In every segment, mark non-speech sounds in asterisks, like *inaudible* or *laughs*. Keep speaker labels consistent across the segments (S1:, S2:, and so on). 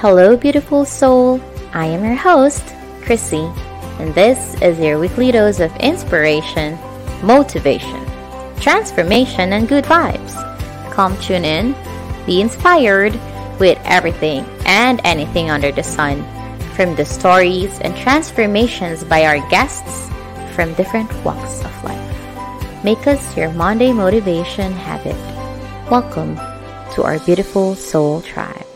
S1: Hello, beautiful soul. I am your host, Chrissy, and this is your weekly dose of inspiration, motivation, transformation, and good vibes. Come tune in, be inspired with everything and anything under the sun, from the stories and transformations by our guests from different walks of life. Make us your Monday motivation habit. Welcome to our beautiful soul tribe.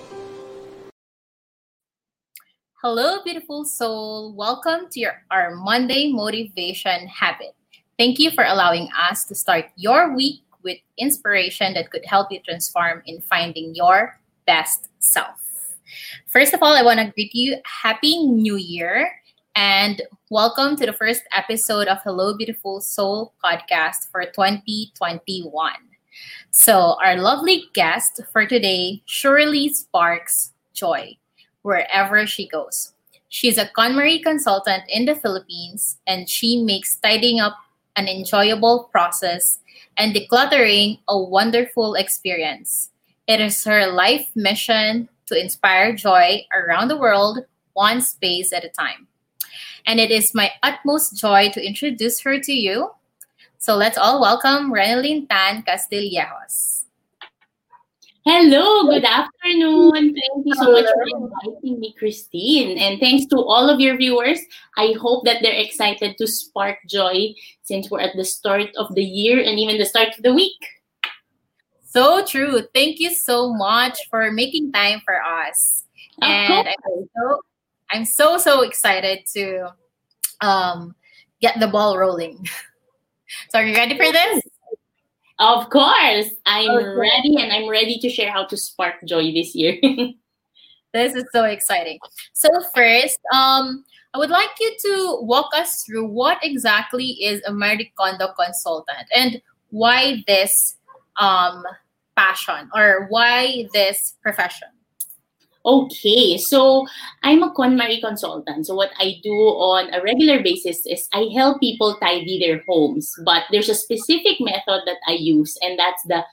S2: Hello, beautiful soul. Welcome to your, our Monday motivation habit. Thank you for allowing us to start your week with inspiration that could help you transform in finding your best self. First of all, I want to greet you Happy New Year and welcome to the first episode of Hello, Beautiful Soul podcast for 2021. So, our lovely guest for today surely sparks joy wherever she goes. She's a KonMari consultant in the Philippines and she makes tidying up an enjoyable process and decluttering a wonderful experience. It is her life mission to inspire joy around the world, one space at a time. And it is my utmost joy to introduce her to you. So let's all welcome Renalyn Tan Castillejos.
S3: Hello, good afternoon. Thank you so much for inviting me, Christine. And thanks to all of your viewers. I hope that they're excited to spark joy since we're at the start of the year and even the start of the week.
S2: So true. Thank you so much for making time for us. Of and I'm so, I'm so so excited to um, get the ball rolling. *laughs* so are you ready for this?
S3: Of course, I'm okay. ready and I'm ready to share how to spark joy this year. *laughs*
S2: this is so exciting. So first, um, I would like you to walk us through what exactly is a Marie Kondo consultant and why this um, passion or why this profession.
S3: Okay, so I'm a KonMari consultant. So what I do on a regular basis is I help people tidy their homes, but there's a specific method that I use, and that's the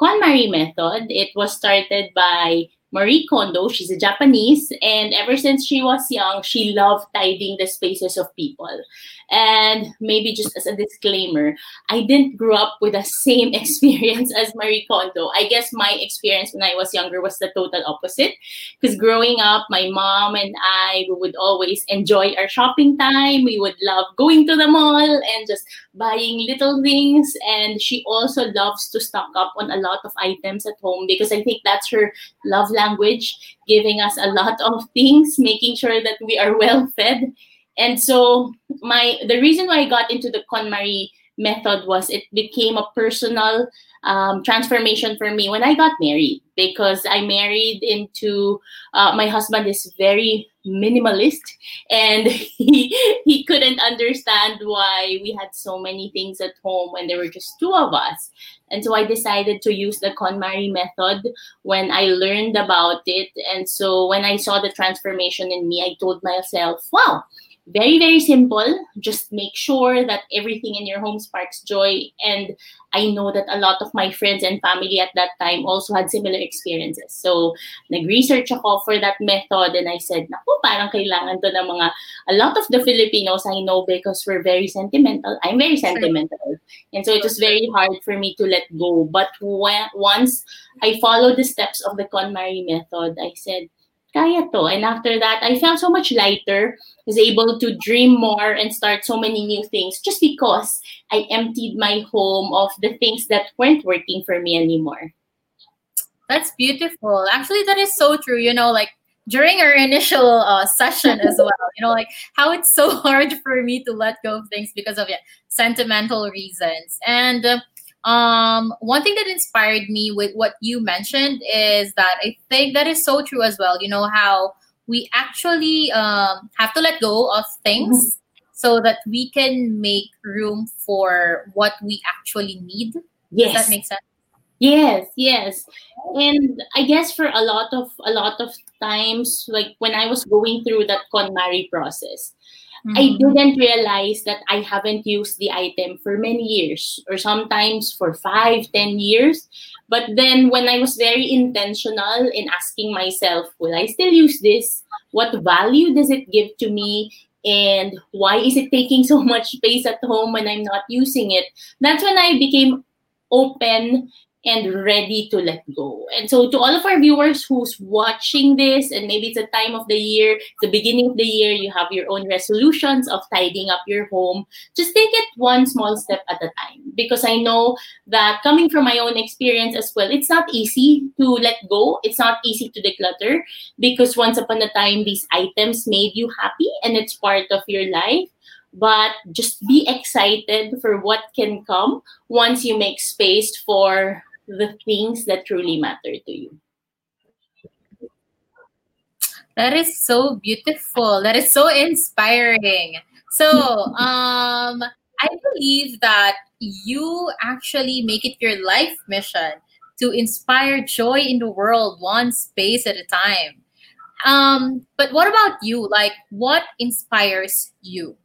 S3: KonMari method. It was started by Marie Kondo. She's a Japanese, and ever since she was young, she loved tidying the spaces of people. And maybe just as a disclaimer, I didn't grow up with the same *laughs* experience as Marie Kondo. I guess my experience when I was younger was the total opposite. Because growing up, my mom and I we would always enjoy our shopping time. We would love going to the mall and just buying little things. And she also loves to stock up on a lot of items at home because I think that's her love language, giving us a lot of *laughs* things, making sure that we are well fed. And so my the reason why I got into the KonMari method was it became a personal um, transformation for me when I got married because I married into uh, my husband is very minimalist and *laughs* he he couldn't understand why we had so many things at home when there were just two of us. And so I decided to use the KonMari method when I learned about it. And so when I saw the transformation in me I told myself wow very very simple. Just make sure that everything in your home sparks joy. And i know that a lot of my friends and family at that time also had similar experiences. So nag-research ako for that method and i said naku parang kailangan to ng mga a lot of the filipinos i know because we're very sentimental. I'm very sentimental. And so it was very hard for me to let go. But when, once i followed the steps of the KonMari method i said kaya to. And after that, I felt so much lighter, was able to dream more and start so many new things just because I emptied my home of the things that weren't working for me anymore.
S2: That's beautiful. Actually, that is so true. You know, like during our initial uh, session as well, you know, like how it's so *laughs* hard for me to let go of things because of yeah, sentimental reasons. And uh, um, one thing that inspired me with what you mentioned is that I think that is so true as well. You know how we actually um, have to let go of things mm-hmm. so that we can make room for what we actually need. Yes. Does that make sense?
S3: Yes, yes. And I guess for a lot of a lot of times, like when I was going through that KonMari process, mm-hmm. I didn't realize that I haven't used the item for many years or sometimes for five, ten years. But then when I was very intentional in asking myself, will I still use this? What value does it give to me? And why is it taking *laughs* so much space at home when I'm not using it? That's when I became open and ready to let go. And so, to all of our viewers who's watching this, and maybe it's a time of the year, the beginning of the year, you have your own resolutions of tidying up your home. Just take it one small step at a time. Because I know that coming from my own experience as well, it's not easy to let go. It's not easy to declutter because once upon a time, these items made you happy and it's part of your life but just be excited for what can come once you make space for the things that truly matter to you.
S2: That is so beautiful. That is so inspiring. So, *laughs* um, I believe that you actually make it your life mission to inspire joy in the world one space at a time. Um, but what about you? Like, what inspires you?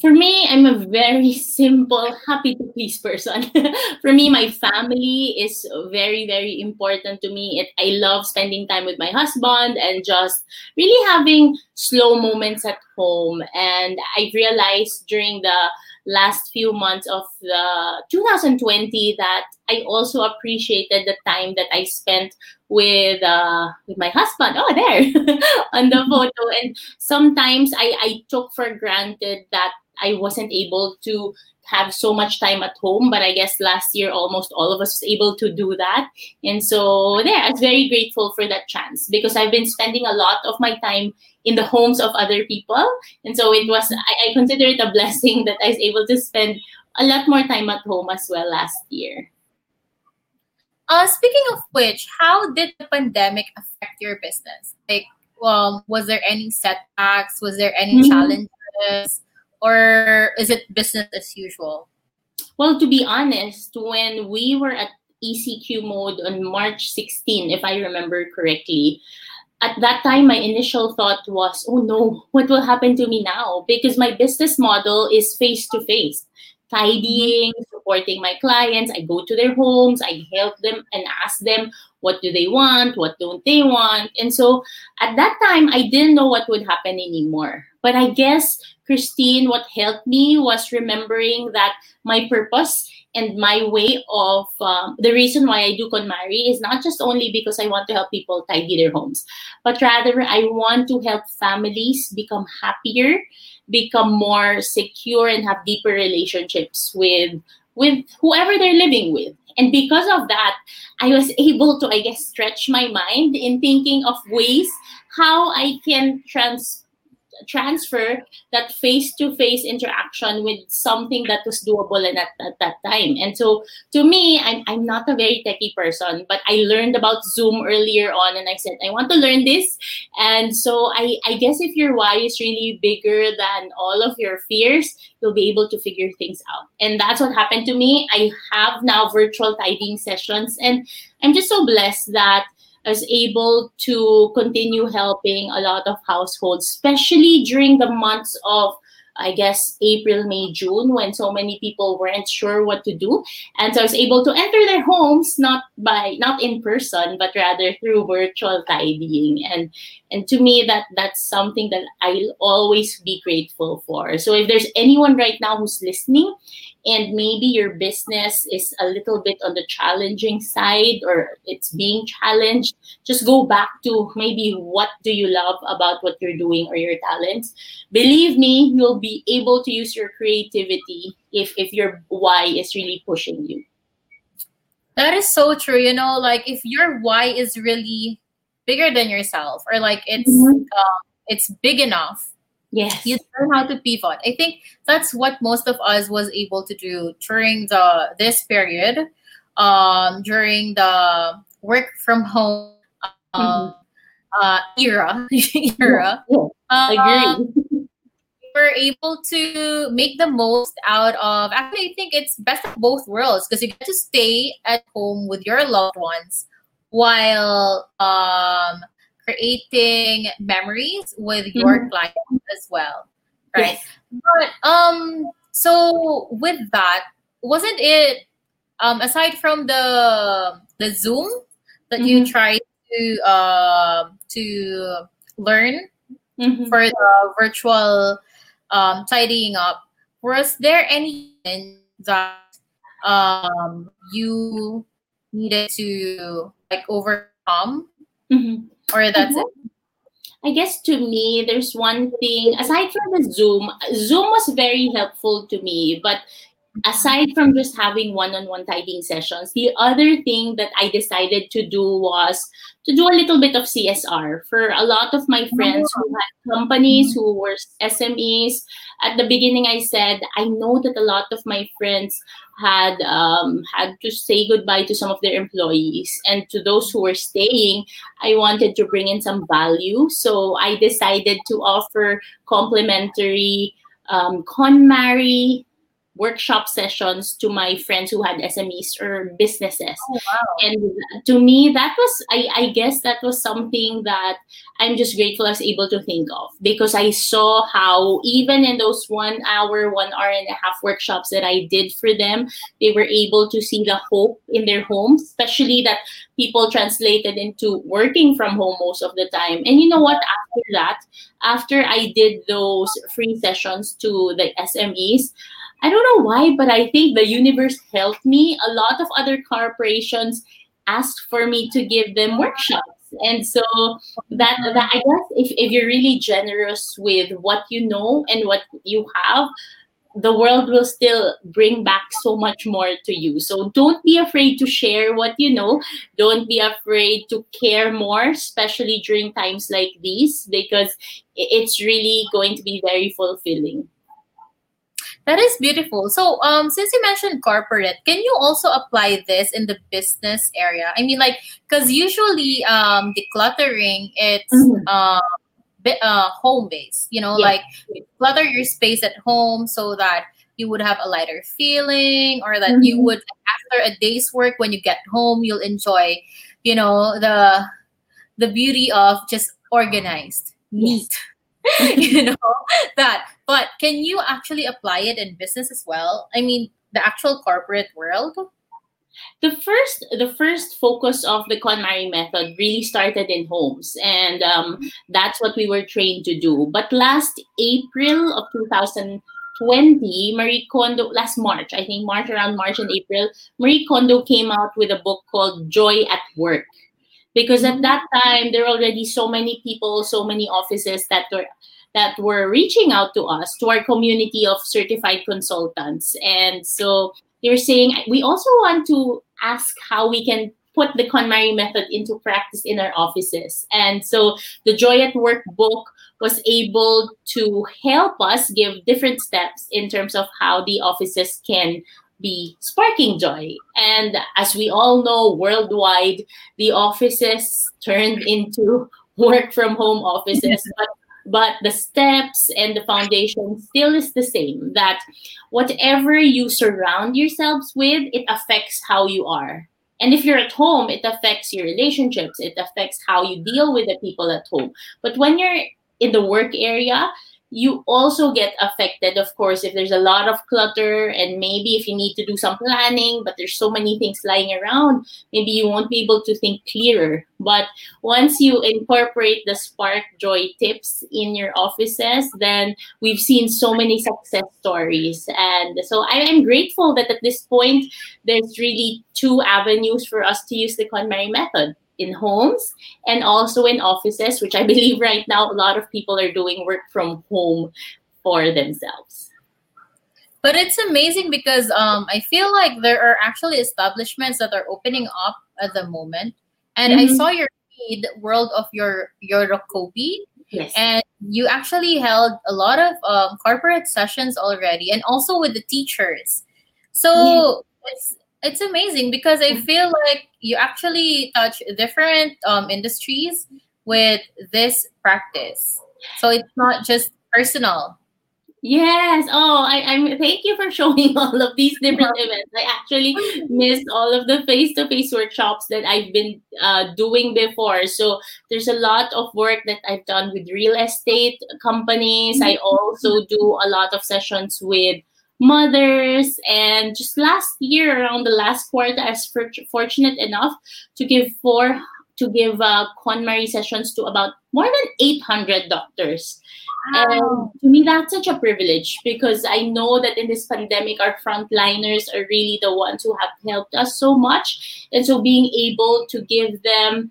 S3: For me, I'm a very *laughs* simple, happy to please person. *laughs* For me, my family is very, very important to me. It, I love spending time with my husband and just really having slow moments at home. And I realized during the last few months of the 2020 that I also appreciated the time that I spent with uh, with my husband. Oh, there *laughs* on the photo. And sometimes I, I took for granted that I wasn't able to have so much time at home but i guess last year almost all of us was able to do that. And so yeah i was very grateful for that chance because i've been spending a lot of my time in the homes of other people. And so it was i, I consider it a blessing *laughs* that i was able to spend a lot more time at home as well last year.
S2: Uh, speaking of which how did the pandemic affect your business? Like um, was there any setbacks? Was there any mm-hmm. challenges or is it business as usual?
S3: Well, to be honest, when we were at ECQ mode on March 16, if I remember correctly, at that time, my initial thought was, oh no, *laughs* what will happen to me now? Because my business model is face to face tidying, supporting my clients. I go to their homes, I help them and ask them what do they want, what don't they want. And so at that time, I didn't know what would happen anymore. But I guess, Christine, what helped me was remembering that my purpose and my way of um, the reason why I do KonMari is not just only because I want to help people tidy their homes, but rather I want to help families become happier become more secure and have deeper relationships with with whoever they're living with. And because of that i was *laughs* able to i guess stretch my mind in thinking of ways how i can trans transfer that face-to-face interaction with something that was doable at, at that time. And so to me I'm, I'm not a very techy person but i learned about zoom earlier on and i said i want to learn this. And so i, I guess if your why is really bigger than all of your fears you'll be able to figure things out. And that's what happened to me. I have now virtual tidying sessions and i'm just so blessed that I was able to continue helping a lot of households, especially during the months of I guess April, May, June, when so many people weren't sure what to do. And so I was able to enter their homes not by not in person, but rather through virtual tidying. And and to me that that's something that I'll always be grateful for. So if there's anyone right now who's listening and maybe your business is a little bit on the challenging side or it's being challenged. Just go back to maybe what do you love about what you're doing or your talents. Believe me you'll be able to use your creativity if if your why is really pushing you.
S2: That is so true. You know like if your why is really bigger than yourself or like it's mm-hmm. uh, it's big enough
S3: Yes.
S2: You learn how to pivot. I think that's what most of us was able to do during the this period, um, during the work from home um, mm-hmm. uh, era. *laughs* era. Yeah,
S3: yeah. I agree.
S2: We're able to make the most out of actually I think it's best of both worlds because you get to stay at home with your loved ones while um creating memories with your
S3: Mhm.
S2: clients as well, right?
S3: Yes.
S2: But um, so with that, wasn't it um aside from the the Zoom that you
S3: Mhm.
S2: tried to um to learn
S3: Mhm.
S2: for the virtual um, tidying up, was there any that um, you needed to like overcome,
S3: Mhm.
S2: Or that's it?
S3: I guess to me, there's one thing aside from the Zoom. Zoom was very helpful to me, but aside from just having one-on-one typing sessions, the other thing that I decided to do was to do a little bit of CSR for a lot of my friends who had companies who were SMEs. At the beginning, I said I know that a lot of my friends had um, had to say goodbye to some of their employees, and to those who were staying, I wanted to bring in some value. So I decided to offer complimentary um, KonMari workshop sessions to my friends who had SMEs or businesses.
S2: Oh wow!
S3: And to me, that was, I, I guess, that was something that I'm just grateful I was able to think of because I saw how, even in those one hour, one hour and a half workshops that I did for them, they were able to see the hope in their homes, especially that people translated into working from home most of the time. And you know what? After that, after I did those free sessions to the SMEs, I don't know why, but I think the universe helped me. A lot of other corporations asked for me to give them workshops. And so that, that I guess if, if you're really generous with what you know and what you have, the world will still bring back so much more to you. So don't be afraid to share what you know. Don't be afraid to care more, especially during times like these, because it's really going to be very fulfilling.
S2: That is beautiful. So, um, since you mentioned corporate, can you also apply this in the business area? I mean, like, because usually, um, decluttering it's
S3: Mhm.
S2: um, bi- uh, home based. You know,
S3: Yeah.
S2: like clutter your space at home so that you would have a lighter feeling, or that you
S3: Mhm.
S2: would after a day's work when you get home, you'll enjoy, you know, the the beauty of just organized,
S3: Yes. *laughs* *laughs*
S2: you know that but can you actually apply it in business as well? I mean the actual corporate world?
S3: The first the first focus of the KonMari method really started in homes and um, that's what we were trained to do. But last april of 2020 marie kondo last march i think march around march and april marie kondo came out with a book called joy at work because at mm-hmm. that time there were already so many people so many offices that were that were reaching out to us to our community of certified consultants and so they were saying we also want to ask how we can put the KonMari method into practice in our offices. And so the Joy at Work book was able to help us give different steps in terms of how the offices can be sparking joy. And as we all know, worldwide, the offices turned into *laughs* work from home offices. *laughs* but but the steps and the foundation still is the same that whatever you surround yourselves with it affects how you are and if you're at home it affects your relationships it affects how you deal with the people at home but when you're in the work area you also get affected of course if there's a lot of clutter and maybe if you need to do some planning but there's so many things lying around maybe you won't be able to think clearer. But once you incorporate the spark joy tips in your offices then we've seen so many success stories. And so i am grateful that at this point there's really two avenues for us to use the KonMari method in homes and also in offices, which I *laughs* believe right now a lot of people are doing work from home for themselves.
S2: but it's amazing because um, i feel like there are actually establishments that are opening up at the moment and i
S3: Mhm.
S2: saw your feed world of your Yorokobi
S3: Yes.
S2: and you actually held a lot of um, corporate sessions already and also with the teachers so it's it's amazing because i feel like you actually touch different um, industries with this practice so it's not just personal
S3: Yes. Oh, I, I'm. Thank you for *laughs* showing all of these different events. I actually missed all of the face-to-face workshops that I've been uh, doing before. So there's a lot of work that I've done with real estate companies. I also do a lot of sessions with mothers, and just last year, around the last quarter, I was fortunate enough to give four to give uh, KonMari sessions to about more than 800 doctors. And to me, that's such a privilege because I know that in this pandemic, our frontliners are really the ones who have helped us so much. And so being able to give them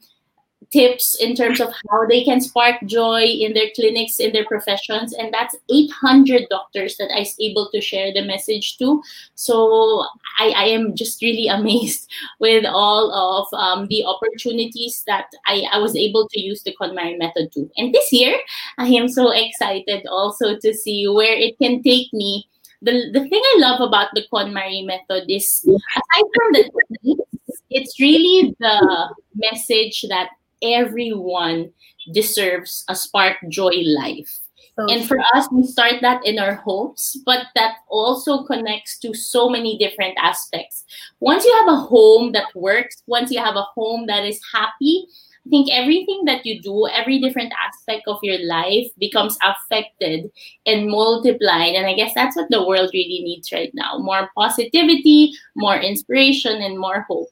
S3: tips in terms of how they can spark joy in their clinics, in their professions. And that's 800 doctors that I was able to share the message to. So I, I am just really *laughs* amazed with all of um, the opportunities that I, I was able to use the KonMari method to. And this year, I am so excited also to see where it can take me. The, the thing I love about the KonMari method is aside from the it's really the message that everyone deserves a spark joy life. and for us, we start that in our homes, but that also connects to so many different aspects. Once you have a home that works, once you have a home that is happy, I think everything that you do, every different aspect of your life becomes affected and multiplied. And I guess that's what the world really needs right now more positivity, more inspiration, and more hope.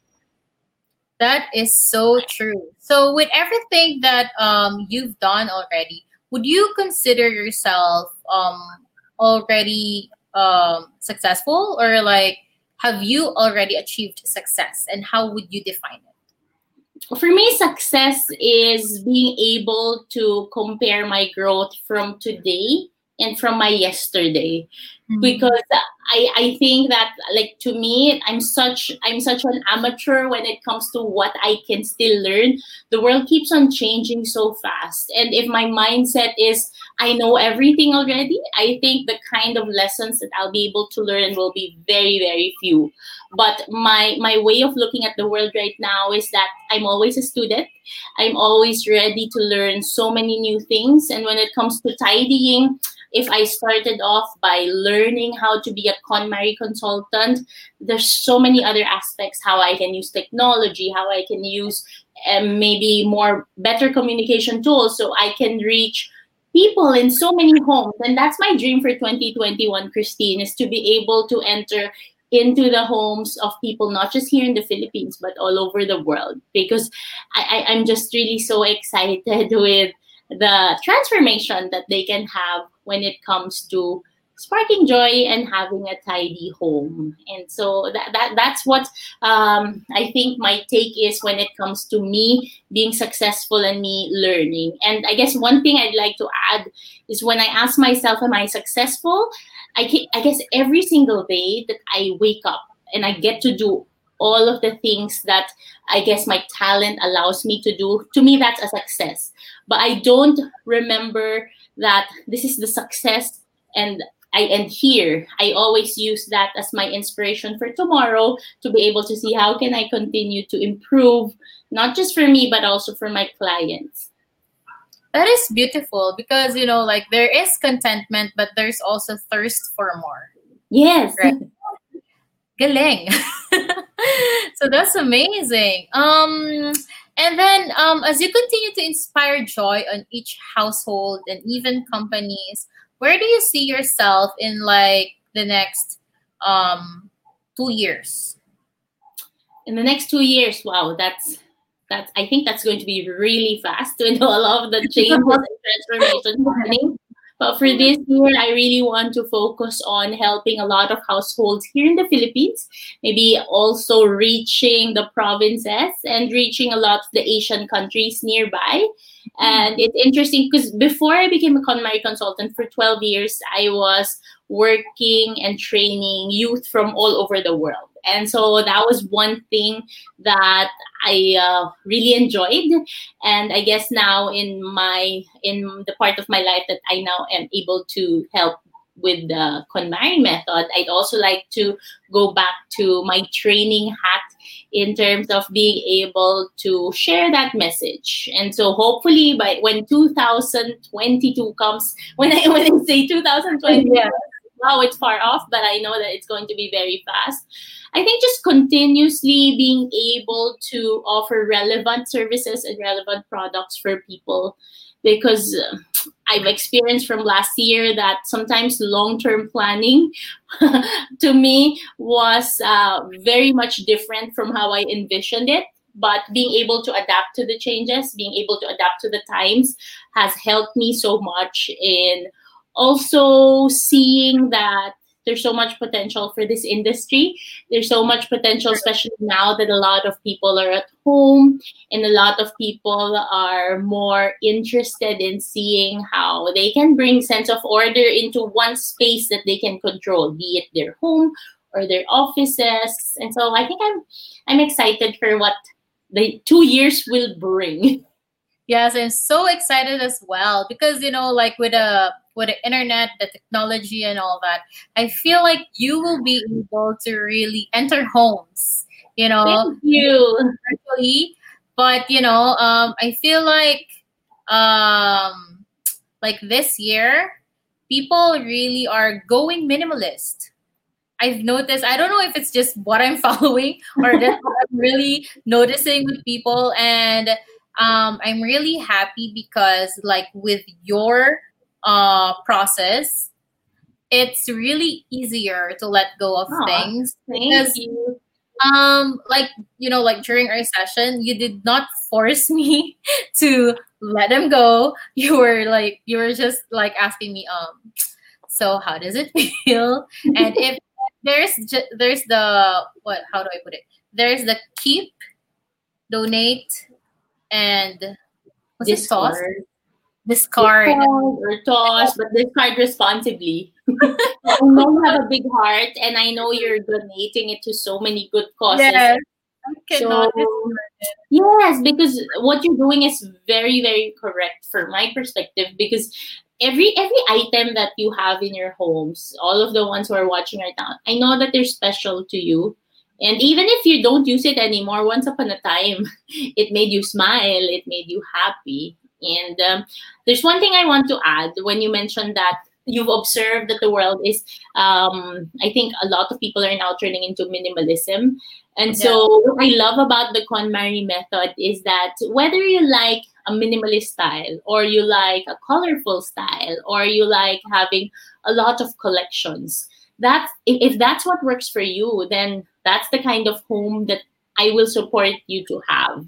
S2: That is so true. So, with everything that um, you've done already, would you consider yourself um, already um, successful, or like have you already achieved success, and how would you define it?
S3: For me, success is being able to compare my growth from today and from my yesterday mm-hmm. because I, I think that like to me i'm such i'm such an amateur when it comes to what i can still learn. The world keeps on changing so fast. And if my mindset is i know everything already i think the kind of lessons that i'll be able to learn will be very very few. But my my way of looking at the world right now is that i'm always a student. I'm always ready to learn so many new things. And when it comes to tidying if I started off by learning how to be a KonMari consultant, there's so many other aspects how I can use technology, how I can use um, maybe more better communication tools so I can reach people in so many homes. And that's my dream for 2021, Christine, is to be able to enter into the homes of people not just here in the philippines but all over the world because I, I, i'm just really so excited *laughs* with the transformation that they can have when it comes to sparking joy and having a tidy home. And so that, that that's what um, i think my take is when it comes to me being successful and me learning. And i guess one thing i'd like to add is when i ask myself am i successful? I, can, I guess every single day that i wake up and i get to do all of the things that I guess my talent allows me to do, to me, that's a success. But I don't remember that this is the success and I end here. I always use that as my inspiration for tomorrow to be able to see how can I continue to improve, not just for me, but also for my clients.
S2: That is beautiful because, you know, like there is contentment, but there's also thirst for more.
S3: Yes. Right?
S2: Galing. *laughs* so that's amazing. Um, and then um, as you continue to inspire joy on each household and even companies, where do you see yourself in like the next um, two years?
S3: In the next two years, wow, that's that's I think that's going to be really fast *laughs* with all of the changes and transformations happening. But for this year, I really want to focus on helping a lot of households here in the Philippines, maybe also reaching the provinces and reaching a lot of the Asian countries nearby. And it's interesting because before I became a KonMari consultant for 12 years, I was working and training youth from all over the world and so that was one thing that i uh, really enjoyed and i guess now in my in the part of my life that i now am able to help with the KonMari method, I'd also like to go back to my training hat in terms of being able to share that message. And so hopefully by when 2022 comes, *laughs* when I when I say 2020, yeah. Wow, it's far off, but I know that it's going to be very fast. I think just continuously being able to offer relevant services and relevant products for people because uh, I've experienced from last year that sometimes long term planning *laughs* to me was uh, very much different from how I envisioned it. But being able to adapt to the changes, being able to adapt to the times has helped me so much in also seeing that there's so much potential for this industry. There's so much potential, especially now that a lot of people are at home and a lot of people are more interested in seeing how they can bring sense of order into one space that they can control, be it their home or their offices. And so I think I'm I'm excited for what the two years will bring.
S2: Yes, I'm so excited as well because you know, like with a with the internet, the technology, and all that, I feel like you will be able to really enter homes. You know,
S3: Thank you.
S2: Virtually, but you know, um, I feel like um, like this year, people really are going minimalist. I've noticed. I don't know if it's just what I'm *laughs* following or just what I'm really noticing with people, and um, I'm really happy because, like, with your uh, process, it's really easier to let go of things
S3: because you.
S2: um like you know like during our session you did not force *laughs* me to let them go you were like you were just like asking me um so how does it *laughs* feel and if there's ju- there's the what how do i put it there's the keep donate and what's
S3: Discard.
S2: it discard
S3: or toss, but discard responsibly. *laughs* I know you have a big heart, and I know you're donating it to so many good causes.
S2: Yes.
S3: So, yes, because what you're doing is very, very correct from my perspective. Because every every item that you have in your homes, all of the ones who are watching right now, I know that they're special to you. And even if you don't use it anymore, once upon a time, *laughs* it made you smile, it made you happy. And um, there's one thing I want to add when you mentioned that you've observed that the world is, um, I think a lot of people are now turning into minimalism. And so, what I love about the KonMari method is that whether you like a minimalist style, or you like a colorful style, or you like having a lot of collections, that's if that's what works for you, then that's the kind of home that I will support you to have.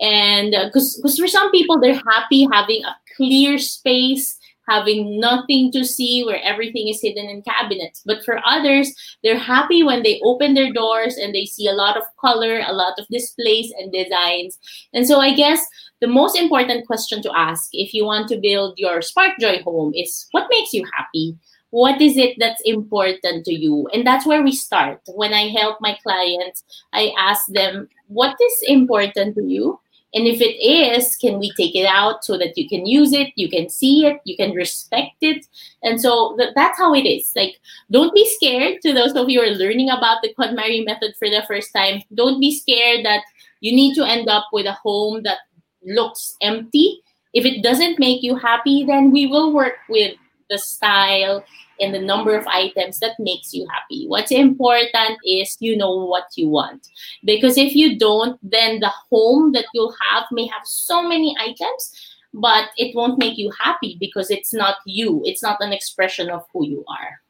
S3: And because uh, because for some people they're happy having a clear space, having nothing to see where everything is hidden in cabinets. But for others, they're happy when they open their doors and they see a lot of color, a lot of displays and designs. And so I guess the most important question to ask if you want to build your Spark Joy home is what makes you happy? What is it that's important to you? And that's where we start. When i help my clients i ask them what is important to you? And if it is can we take it out so that you can use it you can see it you can respect it? And so th- that's how it is. Like don't be scared to those of you who are learning about the KonMari method for the first time. Don't be scared that you need to end up with a home that looks empty. If it doesn't make you happy then we will work with the style and the number of items that makes you happy. What's important is you know what you want. Because if you don't, then the home that you'll have may have so many items, but it won't make you happy because it's not you. It's not an expression of who you are.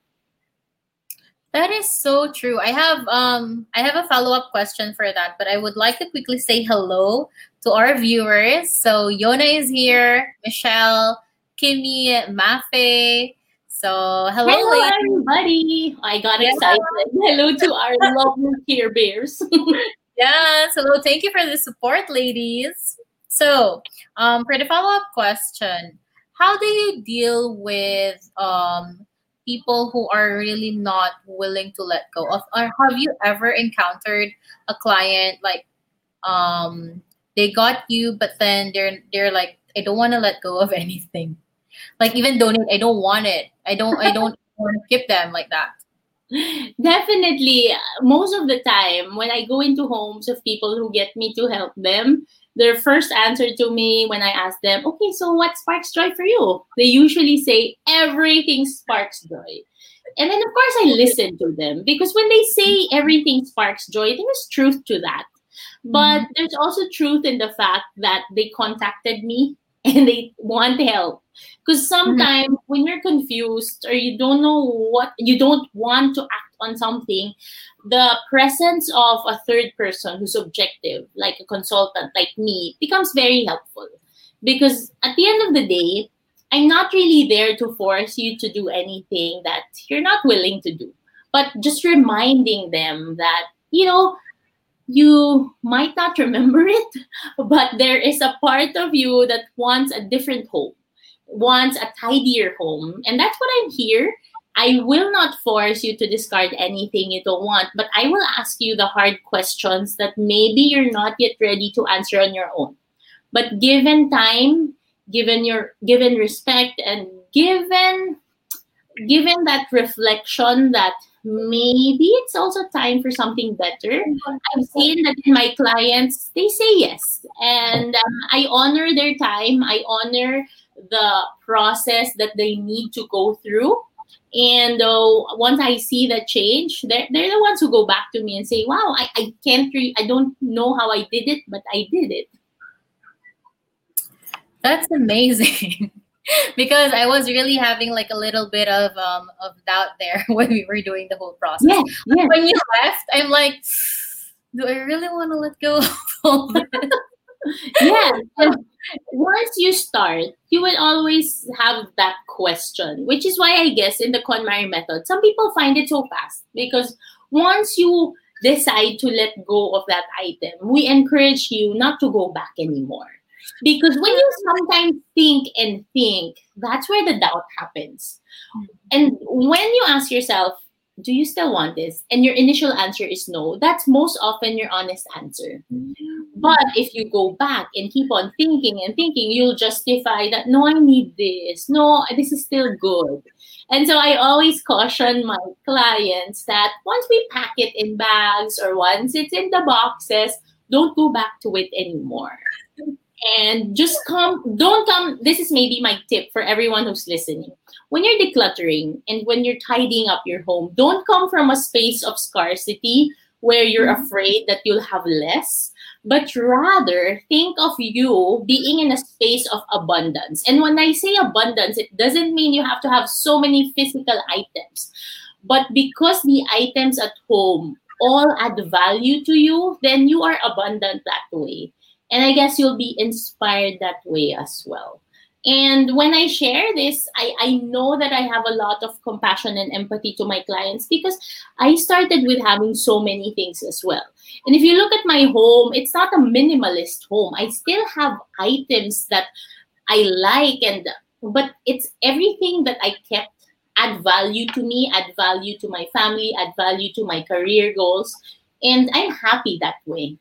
S2: That is so true. I have um I have a follow-up question for that, but I would like to quickly say hello to our viewers. So Yona is here, Michelle, Kimmy, Mafe. So hello,
S3: hello everybody. I got yeah. excited. *laughs* Hello to our *laughs* lovely Care Bears. *laughs*
S2: yes, hello. Thank you for the support, ladies. So, um, for the follow-up question, how do you deal with um people who are really not willing to let go of or have you ever encountered a client like um they got you but then they're they're like I don't want to let go of anything like even donate, I don't want it. I don't I don't want to keep them like that.
S3: Definitely, most of the time when I go into homes of people who get me to help them, their first answer to me when I ask them, okay, so what sparks joy for you? They usually say, everything sparks joy. And then, of course, I listen to them because when they say everything sparks joy, there's truth to that. But mm-hmm. there's also truth in the fact that they contacted me *laughs* and they want help. Because sometimes mm-hmm. when you're confused or you don't know what you don't want to act on something the presence of a third person who's objective like a consultant like me becomes very helpful. Because at the end of the day i'm not really there to force you to do anything that you're not willing to do. But just reminding them that you know you might not remember *laughs* it, but there is a part of you that wants a different home, wants a tidier home. And that's what I'm here. I will not force you to discard anything you don't want, but I will ask you the hard questions that maybe you're not yet ready to answer on your own. But given time, given your given respect and given given that reflection that maybe it's also time for something better. I've seen that in my clients, they say yes. And um, I honor their time, I honor the process that they need to go through. And uh, once I see the change, they're, they're the ones who go back to me and say, wow, I, I can't, re- I don't know how I did it, but I did it.
S2: That's amazing. *laughs* *laughs* because I was really having like a little bit of um of doubt there *laughs* when we were doing the whole process.
S3: Yeah, yeah.
S2: When you left, I'm like, do I really want to let go of all this? *laughs*
S3: yeah. once you start, you will always have that question, which is why I guess in the KonMari method, some people find it so fast because once you decide to let go of that item, we encourage you not to go back anymore because when you sometimes think and think, that's where the doubt happens. Mm-hmm. And when you ask yourself, do you still want this? And your initial answer is no. That's most often your honest answer. Mm-hmm. But if you go back and keep on thinking and thinking, you'll justify that, no, I need this. No, this is still good. And so I always caution my clients that once we pack it in bags or once it's in the boxes, don't go back to it anymore and just come don't come this is maybe my tip for everyone who's listening. When you're decluttering and when you're tidying up your home don't come from a space of scarcity where you're mm-hmm. afraid that you'll have less but rather think of you being in a space of abundance. And when i say abundance it doesn't mean you have to have so many physical items but because the items at home all add value to you then you are abundant that way and I guess you'll be inspired that way as well. And when I share this, I, I know that I have a lot of compassion and empathy to my clients because I started with having so many things as well. And if you look at my home, it's not a minimalist home. I still have items that I like and but it's everything that I kept add value to me, add value to my family, add value to my career goals. And I'm happy that way.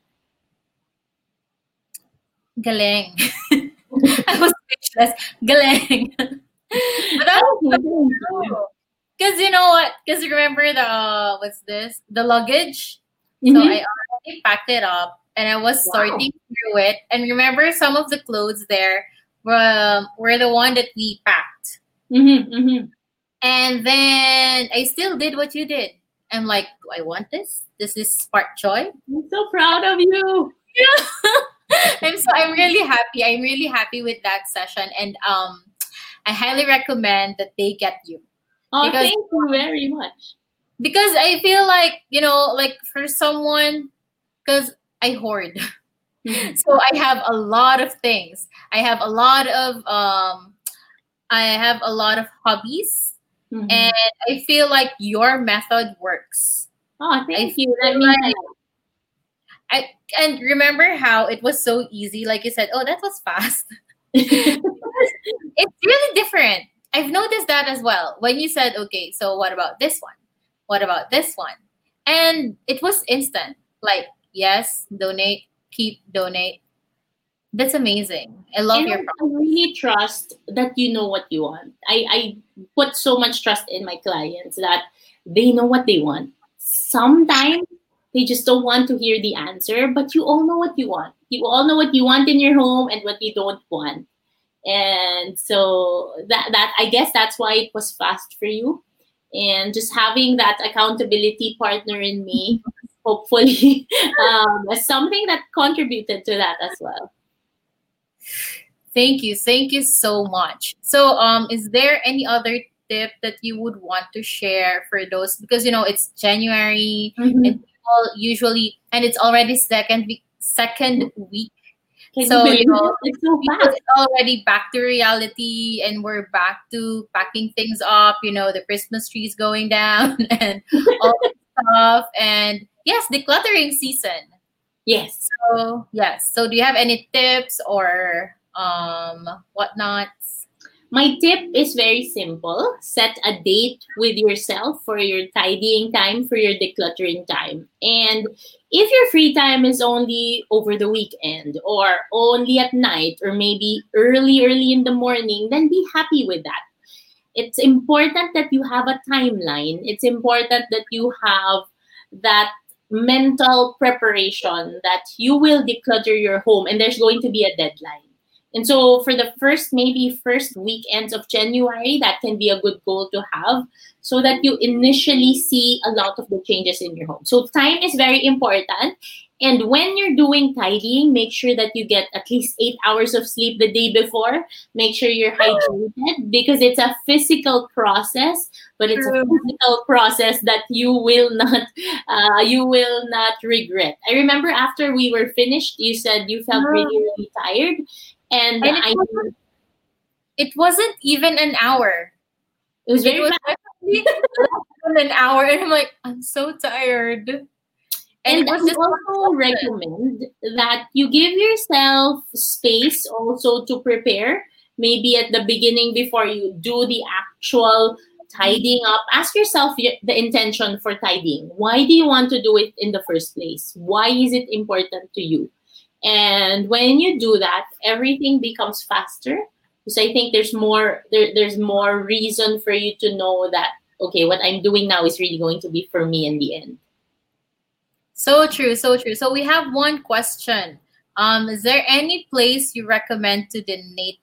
S2: Galing. *laughs* I was speechless. Galing. but that was because you know what? Because remember the uh, what's this? The luggage. Mm-hmm. So I already packed it up and I was wow. sorting through it. And remember, some of the clothes there were were the one that we packed.
S3: Mm-hmm, mm-hmm.
S2: And then I still did what you did. I'm like, do I want this? This is spark joy.
S3: I'm so proud of you. *laughs*
S2: Yeah. *laughs* I'm so I'm really happy. I'm really happy with that session, and um, I highly recommend that they get you.
S3: Oh, because, thank you very much.
S2: Because I feel like you know, like for someone, because I hoard, mm-hmm. so I have a lot of things. I have a lot of um, I have a lot of hobbies, mm-hmm. and I feel like your method works.
S3: Oh, thank I you. That means like,
S2: I and remember how it was so easy, like you said, oh, that was fast. *laughs* it's really different. I've noticed that as well. When you said, okay, so what about this one? What about this one? And it was instant. Like, yes, donate, keep, donate. That's amazing. I love and your
S3: process. I really trust that you know what you want. I, I put so much trust in my clients that they know what they want. Sometimes they just don't want to hear the answer, but you all know what you want. You all know what you want in your home and what you don't want. And so that that I guess that's why it was fast for you. And just having that accountability partner in me, hopefully, *laughs* um, something that contributed to that as well.
S2: Thank you. Thank you so much. So, um, is there any other tip that you would want to share for those? Because you know it's January
S3: Mhm.
S2: and people usually, and it's already second week. Second week.
S3: Can
S2: So,
S3: you
S2: you know,
S3: it's so
S2: it's already back to reality, and we're back to packing things up. You know, the Christmas trees going *laughs* down and all that stuff. And yes, decluttering season.
S3: Yes.
S2: So yes. So do you have any tips or um whatnot?
S3: My tip is very simple. Set a date with yourself for your tidying time, for your decluttering time. And if your free time is only over the weekend or only at night or maybe early, early in the morning, then be happy with that. It's important that you have a timeline. It's important that you have that mental preparation that you will declutter your home and there's going to be a deadline. And so for the first, maybe first weekends of January, that can be a good goal to have so that you initially see a lot of the changes in your home. So time is very important. And when you're doing tidying, make sure that you get at least eight hours of sleep the day before. Make sure you're hydrated because it's a physical process, but it's a physical process that you will not, *laughs* uh, you will not regret. I remember after we were finished, you said you felt really, really tired, and,
S2: And it
S3: I
S2: wasn't- It wasn't even an hour.
S3: it was very
S2: was
S3: fast.
S2: actually less *laughs* than an hour, and I'm like, I'm so tired. And,
S3: And I
S2: just
S3: also recommend that you give yourself space also to prepare. Maybe at the beginning, before you do the actual tidying up, ask yourself the intention for tidying. Why do you want to do it in the first place? Why is it important to you? And when you do that, everything becomes faster. Because I think there's more there, there's more reason for you to know that okay, what I'm doing now is really going to be for me in the end.
S2: So true, so true. So we have one question. Um, is there any place you recommend to donate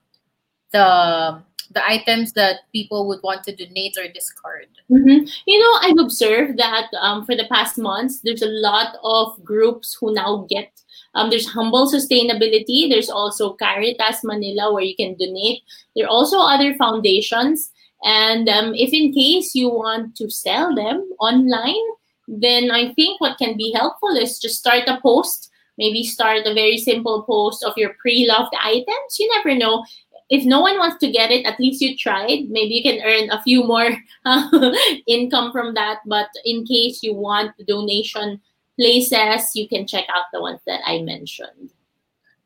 S2: the the items that people would want to donate or discard?
S3: Mhm. You know, I've observed that um, for the past months, there's a lot of groups who now get. Um, there's Humble Sustainability. There's also Caritas Manila where you can donate. There are also other foundations. And um, if in case you want to sell them online, then I think what can be helpful is just start a post. Maybe start a very simple post of your pre-loved items. You never know if no one wants to get it, at least you tried. Maybe you can earn a few more *laughs* income from that. But in case you want the donation places, you can check out the ones that I mentioned.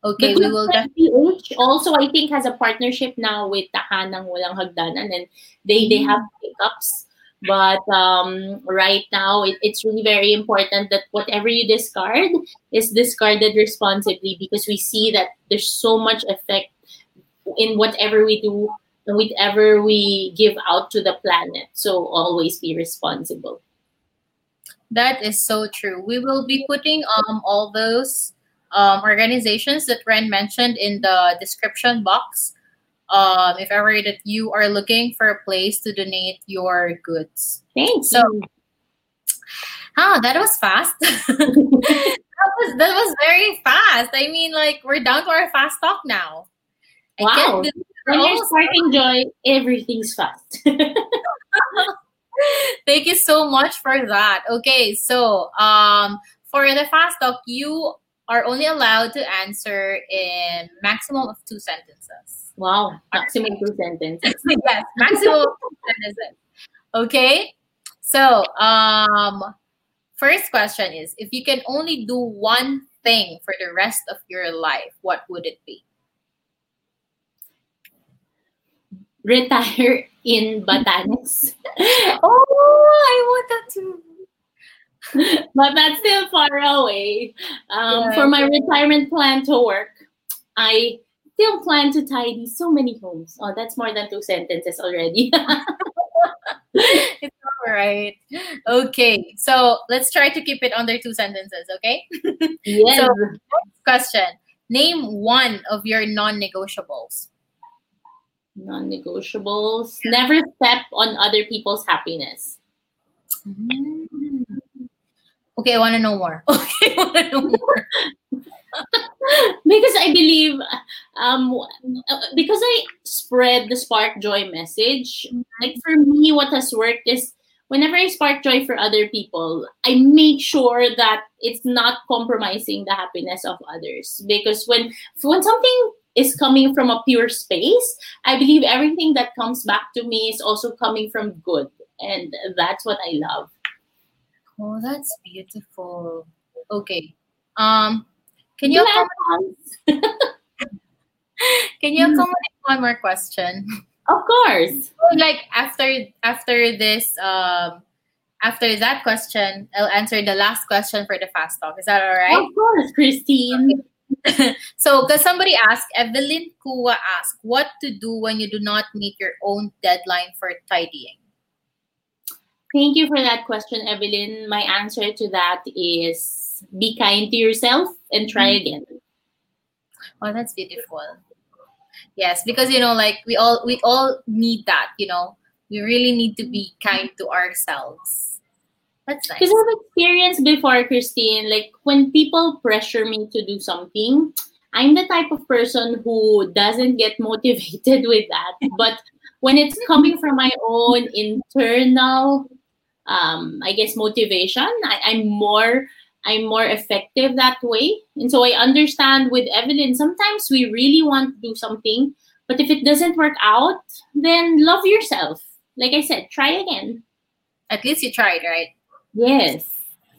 S2: Okay, we will
S3: PH also, I think, has a partnership now with Tahanang Walang Hagdanan, and they they have pickups. But um, right now, it, it's really very important that whatever you discard is discarded responsibly because we see that there's so much effect in whatever we do and whatever we give out to the planet. So always be responsible.
S2: That is so true. We will be putting um all those um organizations that Ren mentioned in the description box. Um, if ever that you are looking for a place to donate your goods.
S3: Thanks.
S2: So, ah, that was fast. *laughs* that was that was very fast. I mean, like we're down to our fast talk now. I
S3: Wow.
S2: can't
S3: when you're
S2: almost
S3: sparking joy, everything's fast. *laughs* *laughs*
S2: Thank you so much for that. Okay, so um, for the fast talk, you are only allowed to answer in maximum of two sentences.
S3: wow. Maximum two sentences. *laughs*
S2: yes, maximum two sentences. Okay, so um, first question is: If you can only do one thing for the rest of your life, what would it be?
S3: Retire *laughs* in Batanes. *laughs*
S2: Oh, I want that too. *laughs*
S3: but that's still far away. Um,
S2: Yeah.
S3: For my retirement plan to work, I still plan to tidy so many homes. Oh, that's more than two sentences already.
S2: It's all right. Okay. So let's try to keep it under two sentences, okay?
S3: Yes.
S2: So, question. Name one of your non negotiables.
S3: Non-negotiables. Never step on other people's happiness.
S2: Mm. Okay, I want to know more. *laughs* Okay, I want to know more. *laughs*
S3: because I believe, um, because I spread the spark joy message. Like for me, what has worked is whenever I spark joy for other people, I make sure that it's not compromising the happiness of others. Because when when something is coming from a pure space, I believe everything that comes back to me is also coming from good, and that's what I love.
S2: Oh, that's beautiful. Okay. Um, can you accommodate, *laughs* can you accommodate one more question?
S3: Of course. *laughs*
S2: like after after this um after that question, I'll answer the last question for the fast talk. Is that all right?
S3: Of course, Christine. *laughs*
S2: so, because somebody asked, Evelyn Kua asked, what to do when you do not meet your own deadline for tidying?
S3: Thank you for that question, Evelyn. My answer to that is be kind to yourself and try mm-hmm. again.
S2: Oh, that's beautiful. Yes, because you know, like we all we all need that. You know, we really need to be kind to ourselves. That's nice.
S3: Because I've experienced before, Christine, like when people pressure me to do something, I'm the type of person who doesn't get *laughs* motivated with that. But when it's coming from my own internal, um, I guess motivation, I, I'm more I'm more effective that way. And so I understand with Evelyn, sometimes we really want to do something, but if it doesn't work out, then love yourself. Like I said, try again.
S2: At least you tried, right?
S3: Yes.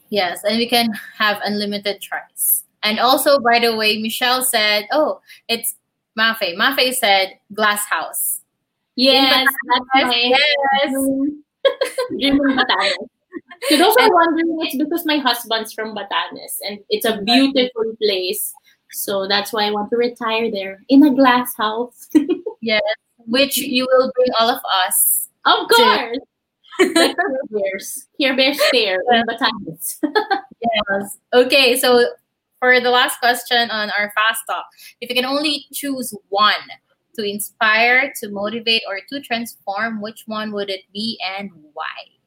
S2: Yes, and we can have unlimited tries. And also, by the way, Michelle said, "Oh, it's Mafe." Mafe said, "Glass house."
S3: Yes, that's
S2: Yes.
S3: dream in Batanes. To those who are wondering, it's because my husband's from Batanes and it's a beautiful place. So that's why I want to retire there in a glass house. *laughs*
S2: Yes, which you will bring all of us.
S3: of course. Like *laughs* Care Bears. Care Bears in Batanes. *laughs*
S2: Yes. Okay, so for the last question on our fast talk, if you can only choose one to inspire, to motivate, or to transform, which one would it be and why?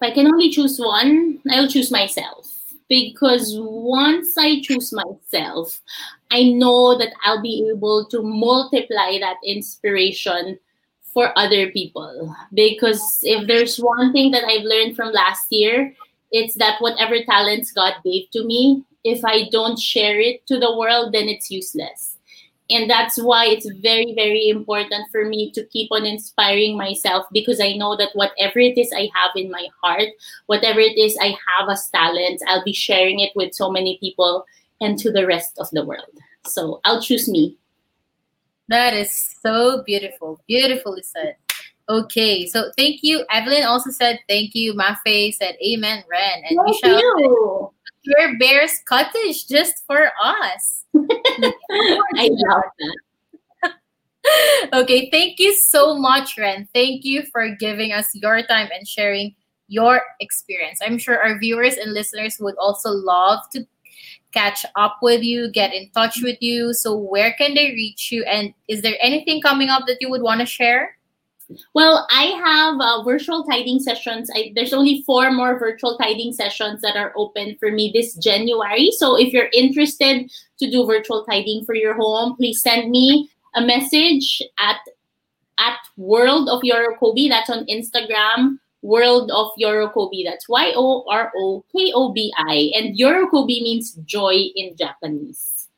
S3: if I can only choose one, I'll choose myself. Because once I choose myself, I know that I'll be able to multiply that inspiration for other people. Because if there's one thing that I've learned from last year, it's that whatever talents God gave to me, if I don't share it to the world, then it's useless. And that's why it's very, very important for me to keep on inspiring myself because I know that whatever it is I have in my heart, whatever it is I have as talents, I'll be sharing it with so many people and to the rest of the world. So I'll choose me.
S2: That is so beautiful. Beautifully said. Okay, so thank you. Evelyn also said thank you. Mafe said amen, Ren. And
S3: Thank
S2: Michelle
S3: you.
S2: your bear's cottage just for us. *laughs*
S3: I love that. *laughs*
S2: okay, thank you so much, Ren. Thank you for giving us your time and sharing your experience. I'm sure our viewers and listeners would also love to catch up with you, get in touch with you. So, where can they reach you? And is there anything coming up that you would want to share?
S3: Well, I have uh, virtual tiding sessions. I, there's only four more virtual tiding sessions that are open for me this January. So if you're interested to do virtual tiding for your home, please send me a message at at World of Yorokobi. That's on Instagram. World of Yorokobi. That's Y O R O K O B I. And Yorokobi means joy in Japanese.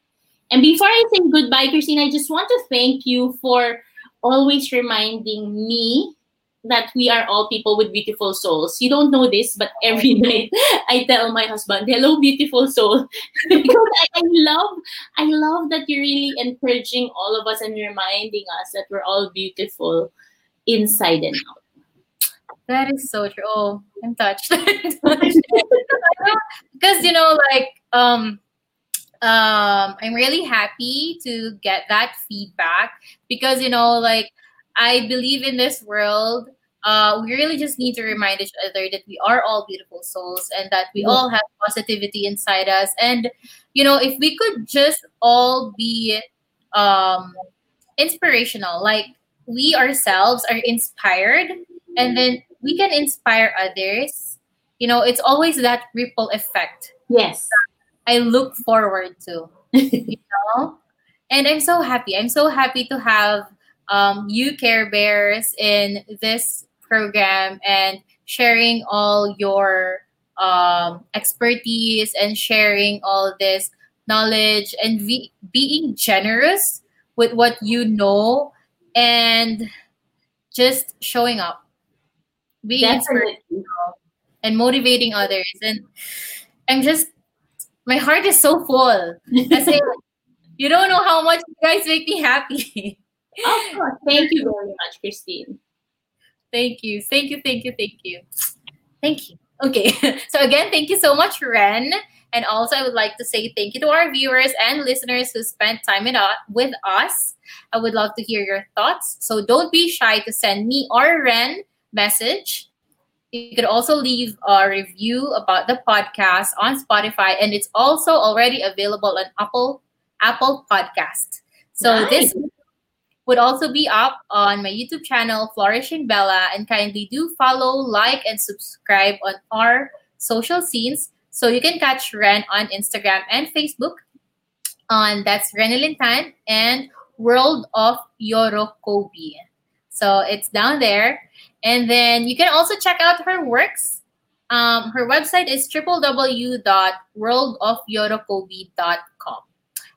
S3: And before I say goodbye, Christine, I just want to thank you for always reminding me that we are all people with beautiful souls. You don't know this, but every *laughs* night I tell my husband, "Hello, beautiful soul," *laughs* because I, I love, I love that you're really encouraging all of us and reminding us that we're all beautiful inside and out.
S2: That is so true. Oh, I'm touched. *laughs* because you know, like um um I'm really happy to get that feedback because you know, like I believe in this world uh, we really just need to remind each other that we are all beautiful souls and that we all have positivity inside us. And, you know, if we could just all be um, inspirational, like we ourselves are inspired, and then we can inspire others. You know, it's always that ripple effect.
S3: Yes.
S2: I look forward to, *laughs* you know? And I'm so happy. I'm so happy to have um, you, Care Bears, in this program and sharing all your um, expertise and sharing all this knowledge and be, being generous with what you know and just showing up being inspirational and motivating others and i'm just my heart is so full I *laughs* you don't know how much you guys make me happy
S3: of course thank you very much christine
S2: Thank you. Thank you. Thank you. Thank you. Thank you. Okay. *laughs* So again, thank you so much, Ren. And also, I would like to say thank you to our viewers and listeners who spent time with us. I would love to hear your thoughts. So don't be shy to send me or Ren message. You could also leave a review about the podcast on Spotify, and it's also already available on Apple Apple Podcast. So nice. this would also be up on my YouTube channel, Flourishing Bella, and kindly do follow, like, and subscribe on our social scenes so you can catch Ren on Instagram and Facebook. On that's Renelin Tan and World of Yorokobi. So it's down there. And then you can also check out her works. Um, her website is www.worldofyorokobi.com.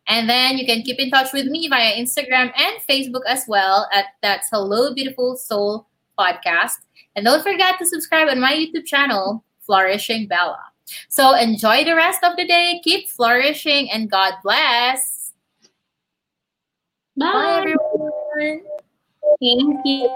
S2: And then you can keep in touch with me via Instagram and Facebook as well at that's Hello Beautiful Soul podcast. And don't forget to subscribe on my YouTube channel, Flourishing Bella. So enjoy the rest of the day. Keep flourishing and God bless.
S3: Bye,
S2: Bye everyone.
S3: Thank you.